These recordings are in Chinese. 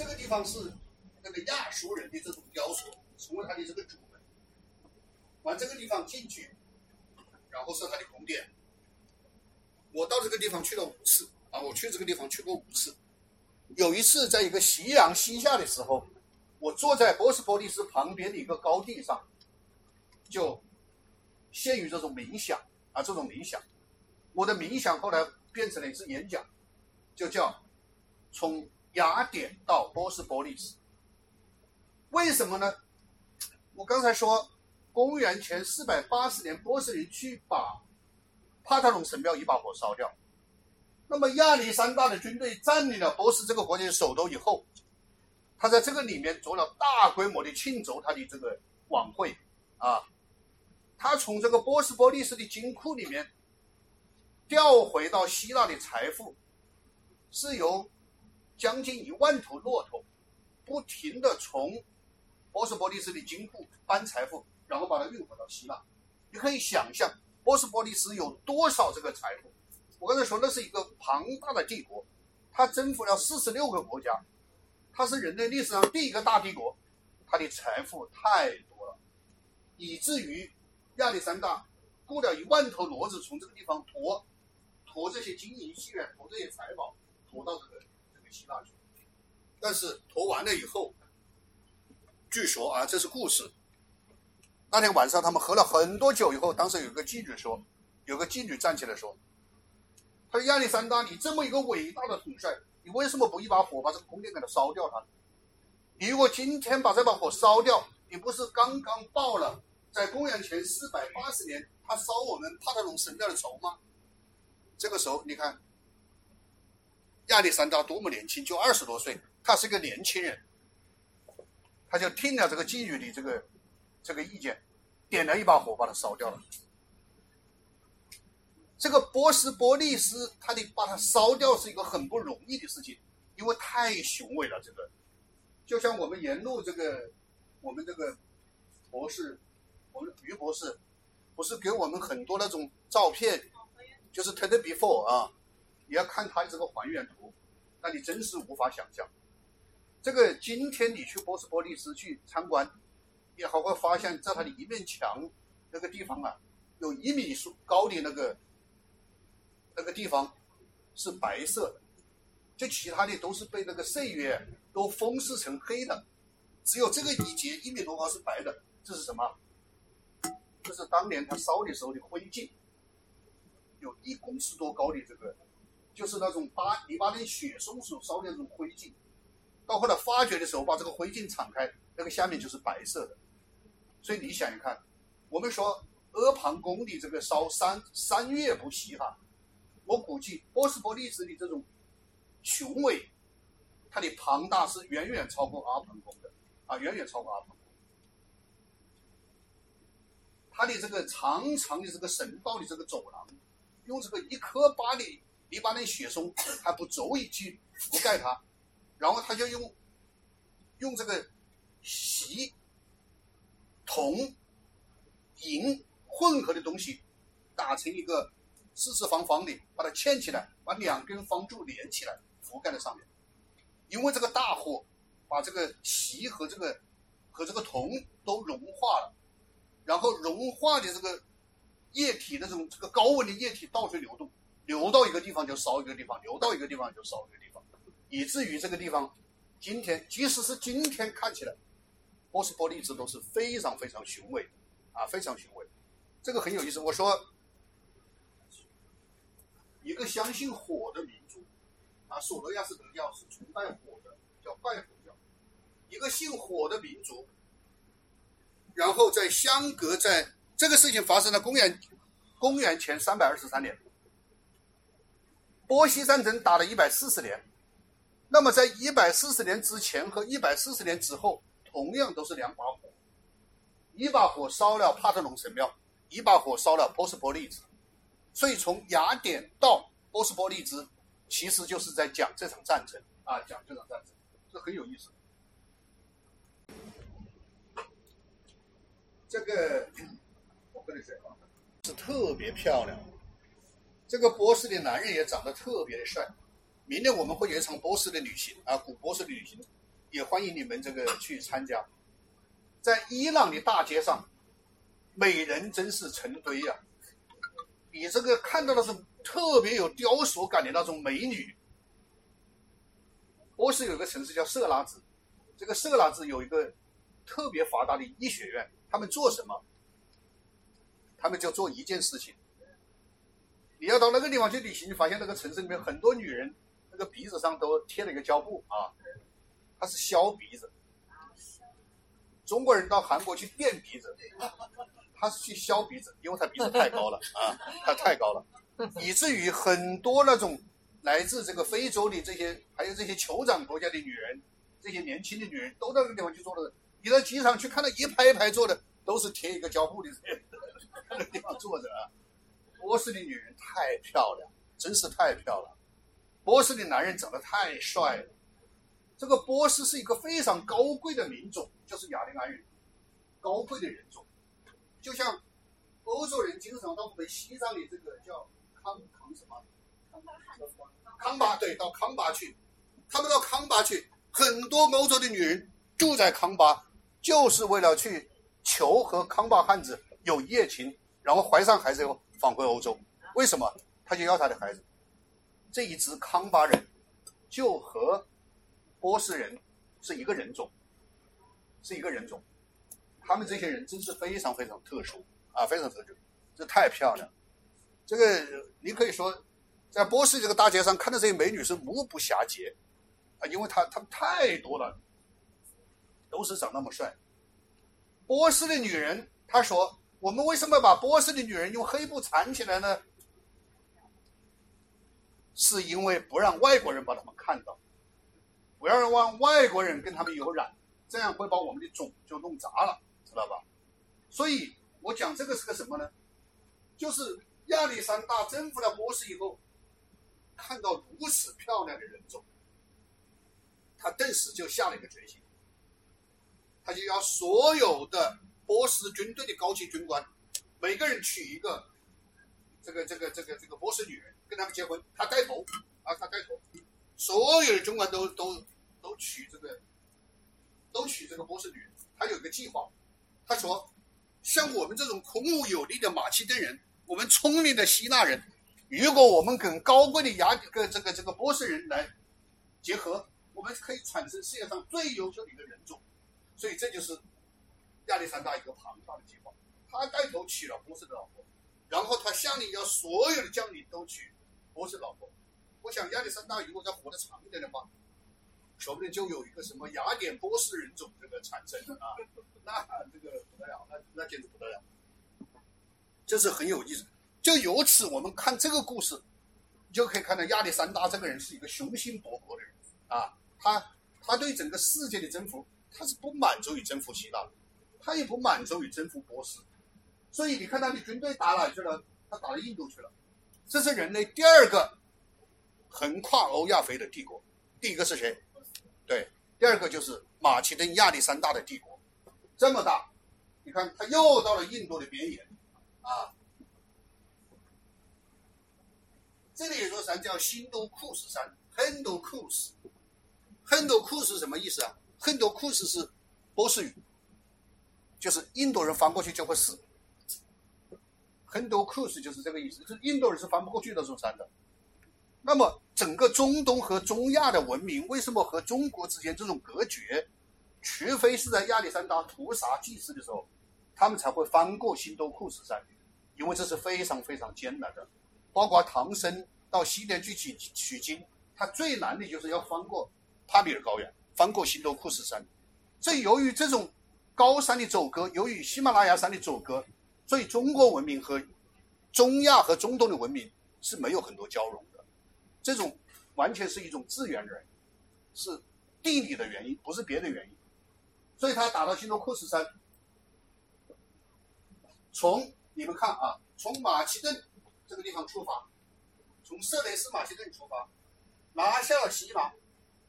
这个地方是那个亚述人的这种雕塑，成为他的这个主门。往这个地方进去，然后是他的宫殿。我到这个地方去了五次啊，我去这个地方去过五次。有一次，在一个夕阳西下的时候，我坐在波斯波利斯旁边的一个高地上，就陷于这种冥想啊，这种冥想。我的冥想后来变成了一次演讲，就叫从雅典到波斯波利斯。为什么呢？我刚才说，公元前四百八十年，波斯人去把帕特农神庙一把火烧掉。那么亚历山大的军队占领了波斯这个国家的首都以后，他在这个里面做了大规模的庆祝他的这个晚会啊。他从这个波斯波利斯的金库里面调回到希腊的财富，是由将近一万头骆驼不停的从波斯波利斯的金库搬财富，然后把它运回到希腊。你可以想象波斯波利斯有多少这个财富。我刚才说，那是一个庞大的帝国，它征服了四十六个国家，它是人类历史上第一个大帝国，它的财富太多了，以至于亚历山大雇了一万头骡子从这个地方驮，驮这些金银细软，驮这些财宝，驮到这个希腊去。但是驮完了以后，据说啊，这是故事。那天晚上他们喝了很多酒以后，当时有个妓女说，有个妓女站起来说。他说：“亚历山大，你这么一个伟大的统帅，你为什么不一把火把这个宫殿给它烧掉它？你如果今天把这把火烧掉，你不是刚刚报了在公元前四百八十年他烧我们帕特农神庙的仇吗？这个时候，你看亚历山大多么年轻，就二十多岁，他是个年轻人，他就听了这个妓女的这个这个意见，点了一把火把它烧掉了。”这个波斯波利斯，他的把它烧掉是一个很不容易的事情，因为太雄伟了。这个，就像我们沿路这个，我们这个博士，我们于博士，不是给我们很多那种照片，就是 take before 啊，你要看他的这个还原图，那你真是无法想象。这个今天你去波斯波利斯去参观，你还会发现，在它的一面墙那个地方啊，有一米数高的那个。那个地方是白色的，就其他的都是被那个岁月都风蚀成黑的，只有这个一节一米多高是白的。这是什么？这是当年他烧的时候的灰烬，有一公尺多高的这个，就是那种巴黎巴嫩雪松树烧的那种灰烬。到后来发掘的时候，把这个灰烬敞开，那个下面就是白色的。所以你想一看，我们说阿房宫的这个烧三三月不息哈。我估计波斯波利斯的这种雄伟，它的庞大是远远超过阿房宫的啊，远远超过阿房宫。它的这个长长的这个神道的这个走廊，用这个一颗巴黎你把那雪松还不足以去覆盖它，然后他就用用这个锡、铜、银混合的东西打成一个。四四方方的，把它嵌起来，把两根方柱连起来，覆盖在上面。因为这个大火把这个锡和这个和这个铜都融化了，然后融化的这个液体那种这个高温的液体到处流动，流到一个地方就烧一个地方，流到一个地方就烧一个地方，以至于这个地方今天即使是今天看起来，波斯波利斯都是非常非常雄伟的啊，非常雄伟。这个很有意思，我说。一个相信火的民族，啊，索罗亚斯德教是崇拜火的，叫拜火教。一个信火的民族，然后在相隔在这个事情发生了公元公元前三百二十三年，波西战争打了一百四十年，那么在一百四十年之前和一百四十年之后，同样都是两把火，一把火烧了帕特农神庙，一把火烧了波斯波利斯。所以从雅典到波斯波利兹，其实就是在讲这场战争啊，讲这场战争，这很有意思。这个我喝点水啊，是特别漂亮。这个波斯的男人也长得特别的帅。明年我们会有一场波斯的旅行啊，古波斯的旅行。也欢迎你们这个去参加。在伊朗的大街上，美人真是成堆呀！你这个看到那种特别有雕塑感的那种美女。波斯有一个城市叫色拉兹，这个色拉兹有一个特别发达的医学院，他们做什么？他们就做一件事情。你要到那个地方去旅行，你发现那个城市里面很多女人，那个鼻子上都贴了一个胶布啊，它是削鼻子。中国人到韩国去垫鼻子，他是去削鼻子，因为他鼻子太高了啊，他太高了，以至于很多那种。来自这个非洲的这些，还有这些酋长国家的女人，这些年轻的女人，都到那个地方去做了。你到机场去看到一排一排坐的，都是贴一个胶布的人，那个地方坐着啊。波斯的女人太漂亮，真是太漂亮。波斯的男人长得太帅了。这个波斯是一个非常高贵的民族，就是雅利安人，高贵的人种。就像欧洲人经常到我们西藏的这个叫康康什么？康巴对，到康巴去，他们到康巴去，很多欧洲的女人住在康巴，就是为了去求和康巴汉子有一夜情，然后怀上孩子以后返回欧洲。为什么？他就要他的孩子。这一支康巴人就和波斯人是一个人种，是一个人种。他们这些人真是非常非常特殊啊，非常特殊，这太漂亮。这个你可以说。在波斯这个大街上看到这些美女是目不暇接，啊，因为她她们太多了，都是长那么帅。波斯的女人，她说：“我们为什么把波斯的女人用黑布缠起来呢？是因为不让外国人把她们看到，不要让外国人跟他们有染，这样会把我们的种就弄砸了，知道吧？所以我讲这个是个什么呢？就是亚历山大征服了波斯以后。”看到如此漂亮的人种，他顿时就下了一个决心，他就要所有的波斯军队的高级军官，每个人娶一个这个这个这个这个波斯女人，跟他们结婚，他带头啊，他带头，所有的军官都都都娶这个，都娶这个波斯女人。他有一个计划，他说，像我们这种孔武有力的马其顿人，我们聪明的希腊人。如果我们跟高贵的雅个这个这个波斯人来结合，我们可以产生世界上最优秀的一个人种。所以这就是亚历山大一个庞大的计划。他带头娶了波斯的老婆，然后他下令要所有的将领都娶波斯老婆。我想亚历山大如果再活得长一点的话，说不定就有一个什么雅典波斯人种这个产生啊，那这个不得了，那那简直不得了，这是很有意思。就由此，我们看这个故事，就可以看到亚历山大这个人是一个雄心勃勃的人啊。他他对整个世界的征服，他是不满足于征服希腊的，他也不满足于征服波斯。所以你看他的军队打哪去了？他打到印度去了。这是人类第二个横跨欧亚非的帝国。第一个是谁？对，第二个就是马其顿亚历山大的帝国，这么大。你看，他又到了印度的边缘啊。这里有座山叫新都库斯山，很多库斯，很多库斯什么意思啊？很多库斯是波斯语，就是印度人翻过去就会死。很多故事就是这个意思，就是印度人是翻不过去那座山的。那么整个中东和中亚的文明为什么和中国之间这种隔绝？除非是在亚历山大屠杀祭祀的时候，他们才会翻过新都库什山，因为这是非常非常艰难的。包括唐僧到西天去取取经，他最难的就是要翻过帕米尔高原，翻过新都库什山。所以，由于这种高山的阻隔，由于喜马拉雅山的阻隔，所以中国文明和中亚和中东的文明是没有很多交融的。这种完全是一种自然原因，是地理的原因，不是别的原因。所以他打到新都库斯山，从你们看啊，从马其顿。这个地方出发，从色雷斯马其顿出发，拿下了希腊，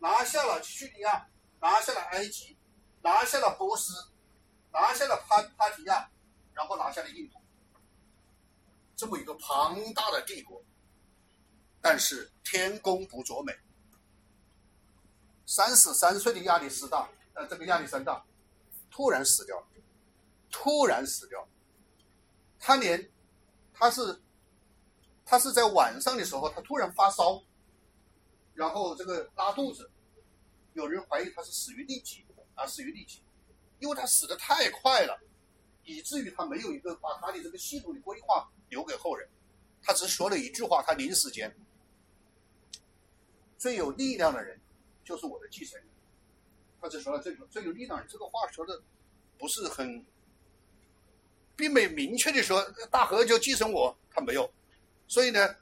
拿下了叙利亚，拿下了埃及，拿下了波斯，拿下了帕帕提亚，然后拿下了印度，这么一个庞大的帝国。但是天公不作美，三十三岁的亚历山大，呃，这个亚历山大突然死掉了，突然死掉。他连他是他是在晚上的时候，他突然发烧，然后这个拉肚子，有人怀疑他是死于痢疾啊，死于痢疾，因为他死的太快了，以至于他没有一个把他的这个系统的规划留给后人，他只说了一句话，他临死间。最有力量的人就是我的继承人，他只说了这个最有力量。这个话说的不是很，并没明确的说大河就继承我，他没有。所以呢，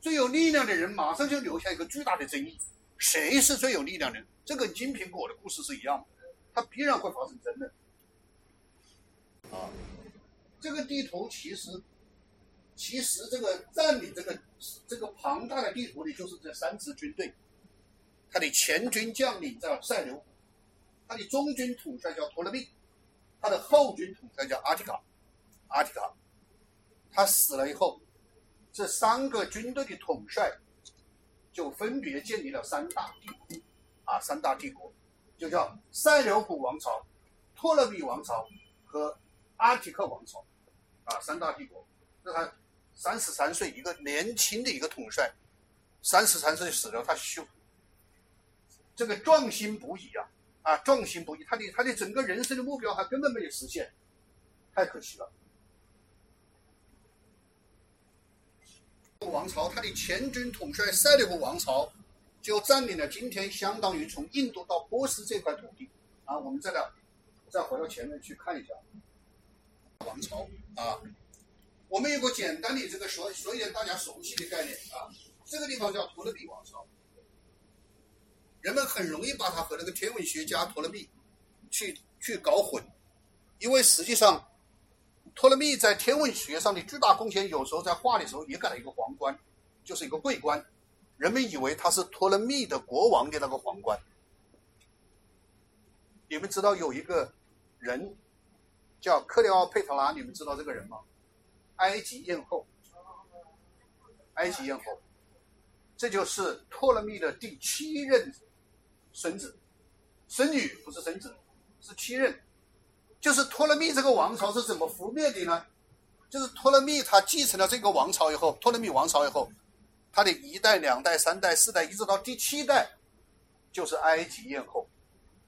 最有力量的人马上就留下一个巨大的争议：谁是最有力量的人？这跟金苹果的故事是一样的，它必然会发生争论。啊，这个地图其实。其实这个占领这个这个庞大的地图里，就是这三支军队。他的前军将领叫塞琉，他的中军统帅叫托勒密，他的后军统帅叫阿提卡。阿提卡，他死了以后，这三个军队的统帅就分别建立了三大帝国，啊，三大帝国就叫塞琉古王朝、托勒密王朝和阿提克王朝，啊，三大帝国。这他。三十三岁，一个年轻的一个统帅，三十三岁死了，他修这个壮心不已啊啊，壮心不已，他的他的整个人生的目标还根本没有实现，太可惜了。王朝他的前军统帅塞琉古王朝就占领了今天相当于从印度到波斯这块土地啊，我们再来再回到前面去看一下王朝啊。我们有个简单的这个所所以大家熟悉的概念啊，这个地方叫托勒密王朝，人们很容易把它和那个天文学家托勒密去去搞混，因为实际上托勒密在天文学上的巨大贡献，有时候在画的时候也给了一个皇冠，就是一个桂冠，人们以为他是托勒密的国王的那个皇冠。你们知道有一个人叫克里奥佩特拉，你们知道这个人吗？埃及艳后，埃及艳后，这就是托勒密的第七任孙子，孙女不是孙子，是七任。就是托勒密这个王朝是怎么覆灭的呢？就是托勒密他继承了这个王朝以后，托勒密王朝以后，他的一代、两代、三代、四代，一直到第七代，就是埃及艳后。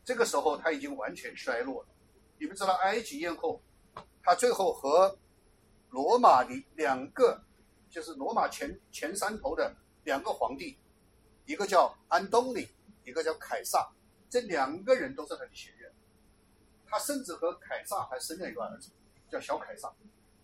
这个时候他已经完全衰落了。你们知道埃及艳后，他最后和罗马的两个，就是罗马前前三头的两个皇帝，一个叫安东尼，一个叫凯撒，这两个人都是他的前任。他甚至和凯撒还生了一个儿子，叫小凯撒。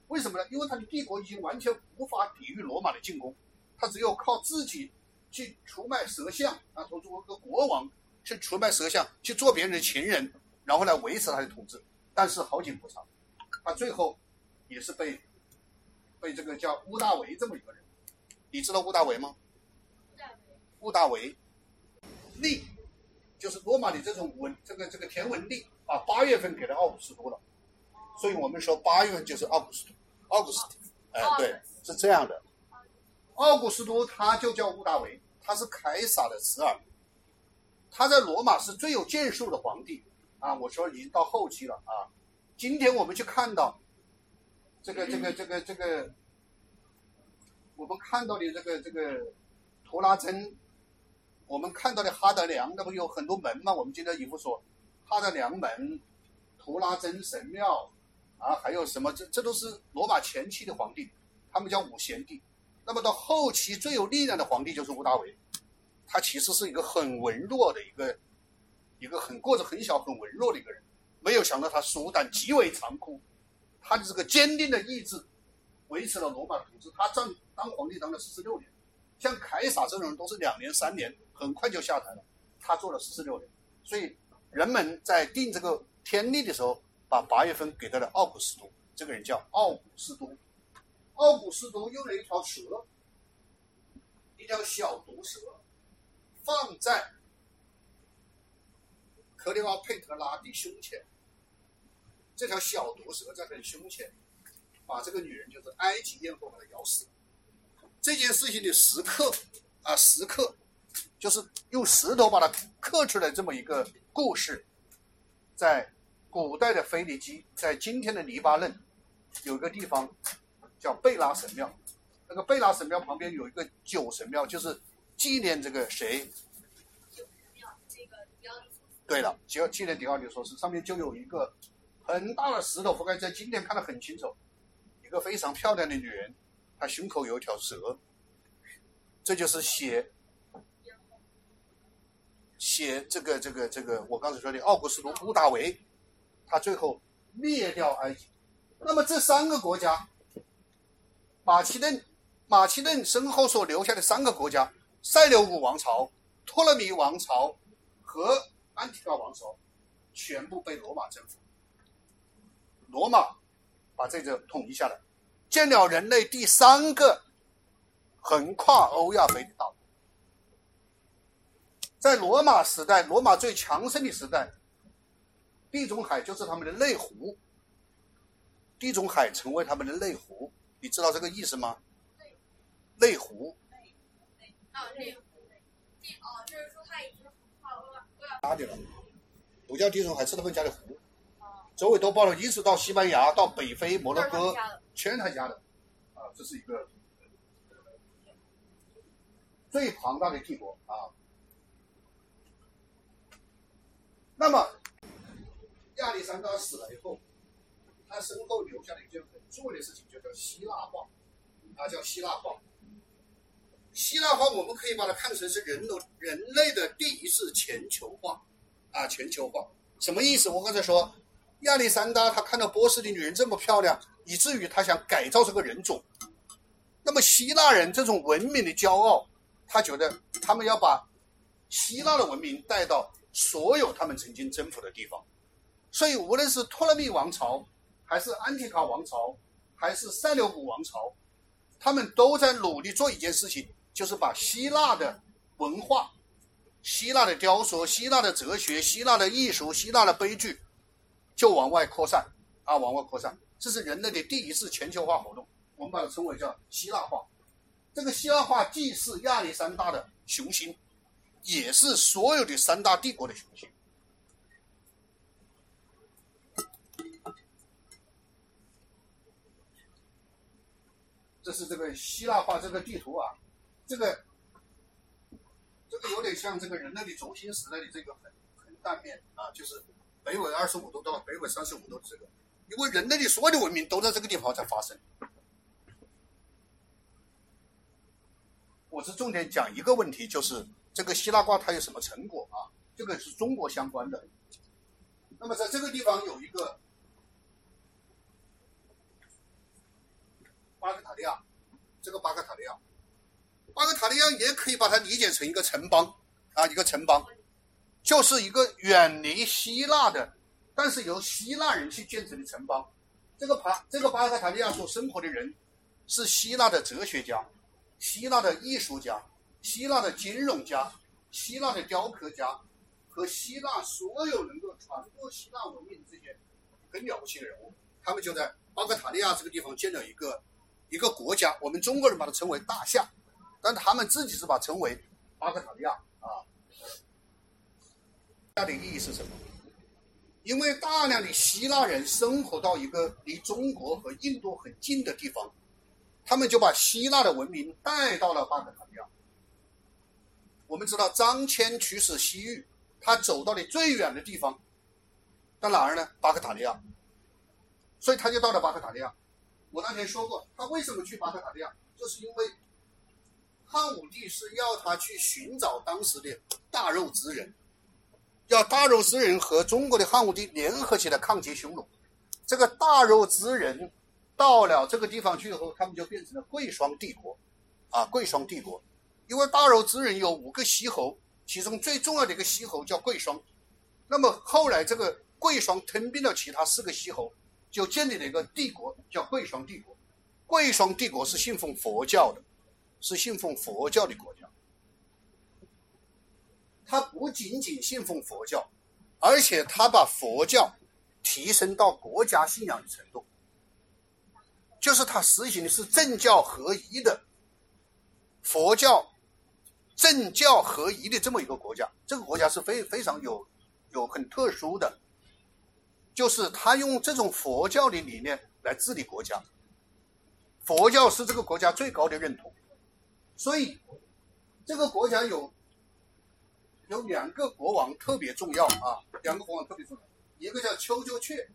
为什么呢？因为他的帝国已经完全无法抵御罗马的进攻，他只有靠自己去出卖蛇像啊，作为一个国王去出卖蛇像，去做别人的情人，然后来维持他的统治。但是好景不长，他最后也是被。被这个叫乌大维这么一个人，你知道乌大维吗？乌大维，利，就是罗马的这种文，这个这个田文利，把八月份给了奥古斯都了，所以我们说八月份就是奥古斯都，奥古斯，哎，对，是这样的。奥古斯都他就叫乌大维，他是凯撒的侄儿，他在罗马是最有建树的皇帝啊。我说已经到后期了啊，今天我们去看到。这个这个这个这个，我们看到的这个这个图拉真，我们看到的哈德良，那不有很多门吗？我们今天以后说哈德良门、图拉真神庙啊，还有什么？这这都是罗马前期的皇帝，他们叫五贤帝。那么到后期最有力量的皇帝就是屋大维，他其实是一个很文弱的一个一个很个子很小、很文弱的一个人。没有想到他手段极为残酷。他的这个坚定的意志，维持了罗马的统治。他当当皇帝当了四十六年，像凯撒这种人都是两年、三年，很快就下台了。他做了四十六年，所以人们在定这个天历的时候，把八月份给到了奥古斯都。这个人叫奥古斯都。奥古斯都用了一条蛇，一条小毒蛇，放在克里奥佩特拉的胸前。这条小毒蛇在他的胸前，把这个女人就是埃及艳后把她咬死。这件事情的时刻啊，时刻就是用石头把它刻出来这么一个故事，在古代的腓尼基，在今天的黎巴嫩，有一个地方叫贝拉神庙。那个贝拉神庙旁边有一个酒神庙，就是纪念这个谁？对了，就纪念迪奥尼索斯，上面就有一个很大的石头，覆盖在今天看得很清楚，一个非常漂亮的女人，她胸口有一条蛇，这就是写写这个这个这个我刚才说的奥古斯都乌大维，他最后灭掉埃及。那么这三个国家，马其顿。马其顿身后所留下的三个国家——塞琉古王朝、托勒密王朝和安提阿王朝，全部被罗马征服。罗马把这个统一下来，建了人类第三个横跨欧亚非的大陆。在罗马时代，罗马最强盛的时代，地中海就是他们的内湖。地中海成为他们的内湖，你知道这个意思吗？内湖，啊内湖，哦，就是说他已经大的了，不叫地中海，是他们家的湖，周围都包了，一直到西班牙，到北非、摩洛哥，全他家的，啊，这是一个最庞大的帝国啊。那么亚历山大死了以后，他身后留下了一件很重要的事情，就叫希腊化，啊，叫希腊化。希腊化，我们可以把它看成是人的人类的第一次全球化，啊，全球化什么意思？我刚才说，亚历山大他看到波斯的女人这么漂亮，以至于他想改造这个人种。那么希腊人这种文明的骄傲，他觉得他们要把希腊的文明带到所有他们曾经征服的地方。所以，无论是托勒密王朝，还是安提卡王朝，还是塞琉古王朝，他们都在努力做一件事情。就是把希腊的文化、希腊的雕塑、希腊的哲学、希腊的艺术、希腊的悲剧，就往外扩散啊，往外扩散。这是人类的第一次全球化活动，我们把它称为叫希腊化。这个希腊化既是亚历山大的雄心，也是所有的三大帝国的雄心。这是这个希腊化这个地图啊。这个，这个有点像这个人类的轴心时代的这个横横断面啊，就是北纬二十五度到北纬三十五度这个，因为人类的所有的文明都在这个地方在发生。我是重点讲一个问题，就是这个希腊卦它有什么成果啊？这个是中国相关的。那么在这个地方有一个巴克塔利亚，这个巴克塔利亚。巴格塔利亚也可以把它理解成一个城邦啊，一个城邦，就是一个远离希腊的，但是由希腊人去建成的城邦。这个巴这个巴格塔利亚所生活的人，是希腊的哲学家、希腊的艺术家、希腊的金融家、希腊的雕刻家和希腊所有能够传播希腊文明的这些很了不起的人物，他们就在巴格塔利亚这个地方建了一个一个国家，我们中国人把它称为大夏。但他们自己是把称为巴克塔利亚啊，它的意义是什么？因为大量的希腊人生活到一个离中国和印度很近的地方，他们就把希腊的文明带到了巴克塔利亚。我们知道张骞驱使西域，他走到了最远的地方，到哪儿呢？巴克塔利亚。所以他就到了巴克塔利亚。我那天说过，他为什么去巴克塔利亚，就是因为。汉武帝是要他去寻找当时的大肉之人，要大肉之人和中国的汉武帝联合起来抗击匈奴。这个大肉之人到了这个地方去以后，他们就变成了贵霜帝国，啊，贵霜帝国。因为大肉之人有五个西侯，其中最重要的一个西侯叫贵霜。那么后来这个贵霜吞并了其他四个西侯，就建立了一个帝国，叫贵霜帝国。贵霜帝国是信奉佛教的。是信奉佛教的国家，他不仅仅信奉佛教，而且他把佛教提升到国家信仰的程度，就是他实行的是政教合一的佛教，政教合一的这么一个国家。这个国家是非非常有有很特殊的，就是他用这种佛教的理念来治理国家，佛教是这个国家最高的认同，所以这个国家有有两个国王特别重要啊，两个国王特别重要，一个叫丘丘雀，